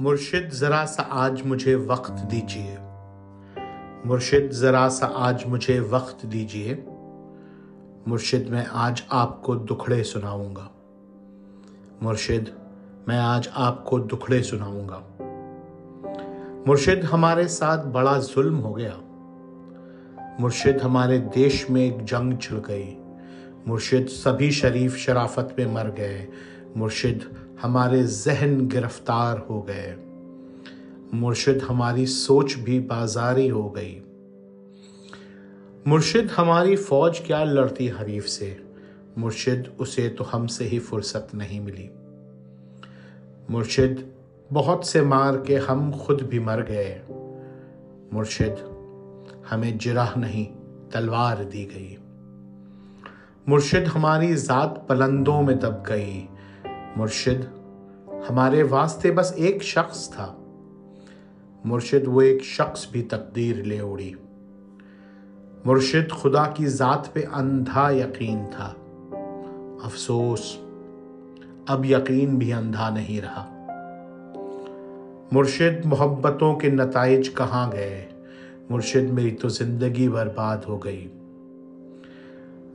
مرشد ذرا سا آج مجھے وقت دیجیے مرشد ذرا سا آج مجھے وقت دیجیے مرشد، میں آج آپ کو دکھڑے سناؤں گا۔ مرشد، میں آج آپ کو دکھڑے سناؤں گا۔ مرشد، ہمارے ساتھ بڑا ظلم ہو گیا۔ مرشد، ہمارے دیش میں ایک جنگ چھڑ گئی۔ مرشد سبھی شریف شرافت میں مر گئے۔ مرشد ہمارے ذہن گرفتار ہو گئے۔ مرشد ہماری سوچ بھی بازاری ہو گئی۔ مرشد ہماری فوج کیا لڑتی حریف سے؟ مرشد اسے تو ہم سے ہی فرصت نہیں ملی۔ مرشد بہت سے مار کے ہم خود بھی مر گئے۔ مرشد ہمیں جرح نہیں، تلوار دی گئی۔ مرشد ہماری ذات پلندوں میں دب گئی۔ مرشد ہمارے واسطے بس ایک شخص تھا۔ مرشد وہ ایک شخص بھی تقدیر لے اڑی۔ مرشد خدا کی ذات پہ اندھا یقین تھا۔ افسوس، اب یقین بھی اندھا نہیں رہا۔ مرشد محبتوں کے نتائج کہاں گئے؟ مرشد میری تو زندگی برباد ہو گئی۔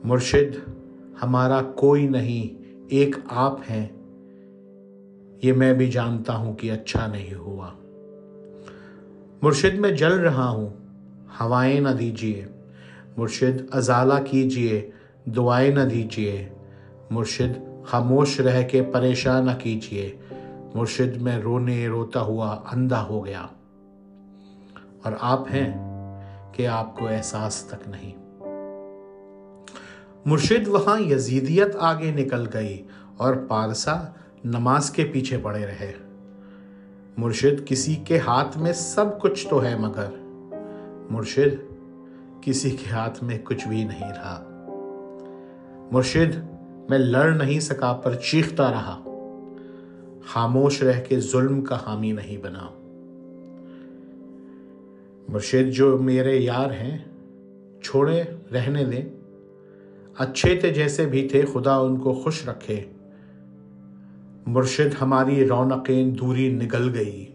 مرشد، ہمارا کوئی نہیں، ایک آپ ہیں۔ یہ میں بھی جانتا ہوں کہ اچھا نہیں ہوا۔ مرشد میں جل رہا ہوں، ہوائیں نہ دیجیے مرشد، ازالہ کیجیے، دعائیں نہ دیجیے مرشد، خاموش رہ کے پریشان نہ کیجیے مرشد، میں رونے روتا ہوا اندھا ہو گیا۔ اور آپ ہیں کہ آپ کو احساس تک نہیں۔ مرشد وہاں یزیدیت آگے نکل گئی اور پارسا نماز کے پیچھے پڑے رہے۔ مرشد کسی کے ہاتھ میں سب کچھ تو ہے مگر مرشد کسی کے ہاتھ میں کچھ بھی نہیں رہا۔ مرشد میں لڑ نہیں سکا پر چیختا رہا۔ خاموش رہ کے ظلم کا حامی نہیں بنا۔ مرشد جو میرے یار ہیں، چھوڑے رہنے دیں۔ اچھے تھے جیسے بھی تھے، خدا ان کو خوش رکھے۔ مرشد ہماری رونقیں دوری نگل گئی۔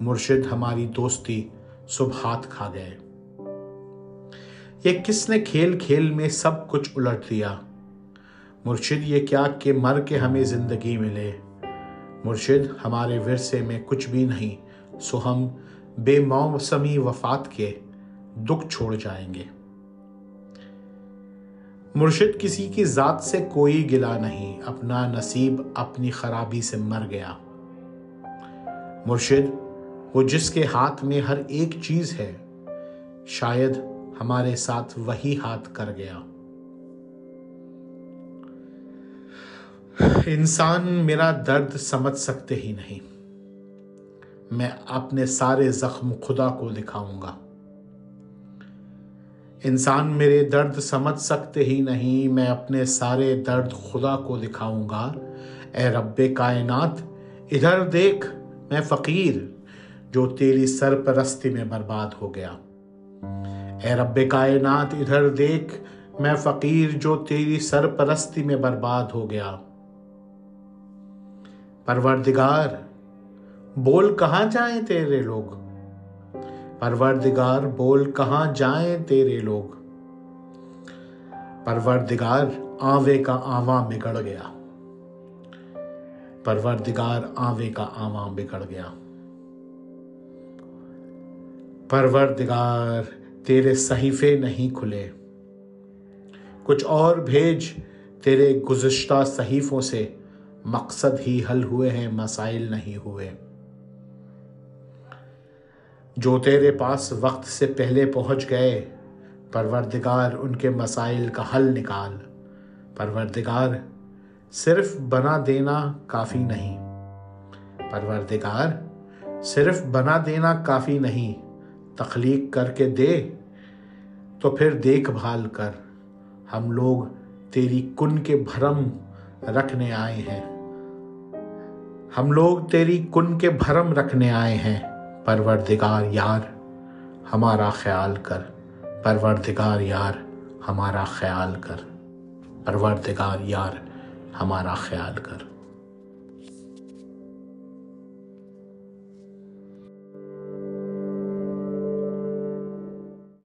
مرشد ہماری دوستی صبح ہاتھ کھا گئے۔ یہ کس نے کھیل کھیل میں سب کچھ الٹ دیا؟ مرشد، یہ کیا کہ مر کے ہمیں زندگی ملے؟ مرشد، ہمارے ورثے میں کچھ بھی نہیں، سو ہم بے موسمی وفات کے دکھ چھوڑ جائیں گے۔ مرشد کسی کی ذات سے کوئی گلا نہیں، اپنا نصیب اپنی خرابی سے مر گیا۔ مرشد، وہ جس کے ہاتھ میں ہر ایک چیز ہے، شاید ہمارے ساتھ وہی ہاتھ کر گیا۔ انسان میرا درد سمجھ سکتے ہی نہیں۔ میں اپنے سارے زخم خدا کو دکھاؤں گا۔ انسان میرے درد سمجھ سکتے ہی نہیں، میں اپنے سارے درد خدا کو دکھاؤں گا۔ اے رب کائنات، ادھر دیکھ، میں فقیر جو تیری سرپرستی میں برباد ہو گیا۔ اے رب کائنات، ادھر دیکھ، میں فقیر جو تیری سرپرستی میں برباد ہو گیا۔ پروردگار، بول کہاں جائیں تیرے لوگ؟ پروردگار بول، کہاں جائیں تیرے لوگ؟ پروردگار آوے کا آواں بگڑ گیا۔ پروردگار آوے کا آواں بگڑ گیا۔ پروردگار، تیرے صحیفے نہیں کھلے۔ کچھ اور بھیج تیرے گزشتہ صحیفوں سے۔ مقصد ہی حل ہوئے ہیں، مسائل نہیں ہوئے۔ جو تیرے پاس وقت سے پہلے پہنچ گئے، پروردگار ان کے مسائل کا حل نکال۔ پروردگار، صرف بنا دینا کافی نہیں۔ پروردگار، صرف بنا دینا کافی نہیں۔ تخلیق کر کے دے، تو پھر دیکھ بھال کر۔ ہم لوگ تیری کن کے بھرم رکھنے آئے ہیں۔ ہم لوگ تیری کن کے بھرم رکھنے آئے ہیں۔ پروردگار یار، ہمارا خیال کر۔ پروردگار یار، ہمارا خیال کر۔ پروردگار یار، ہمارا خیال کر۔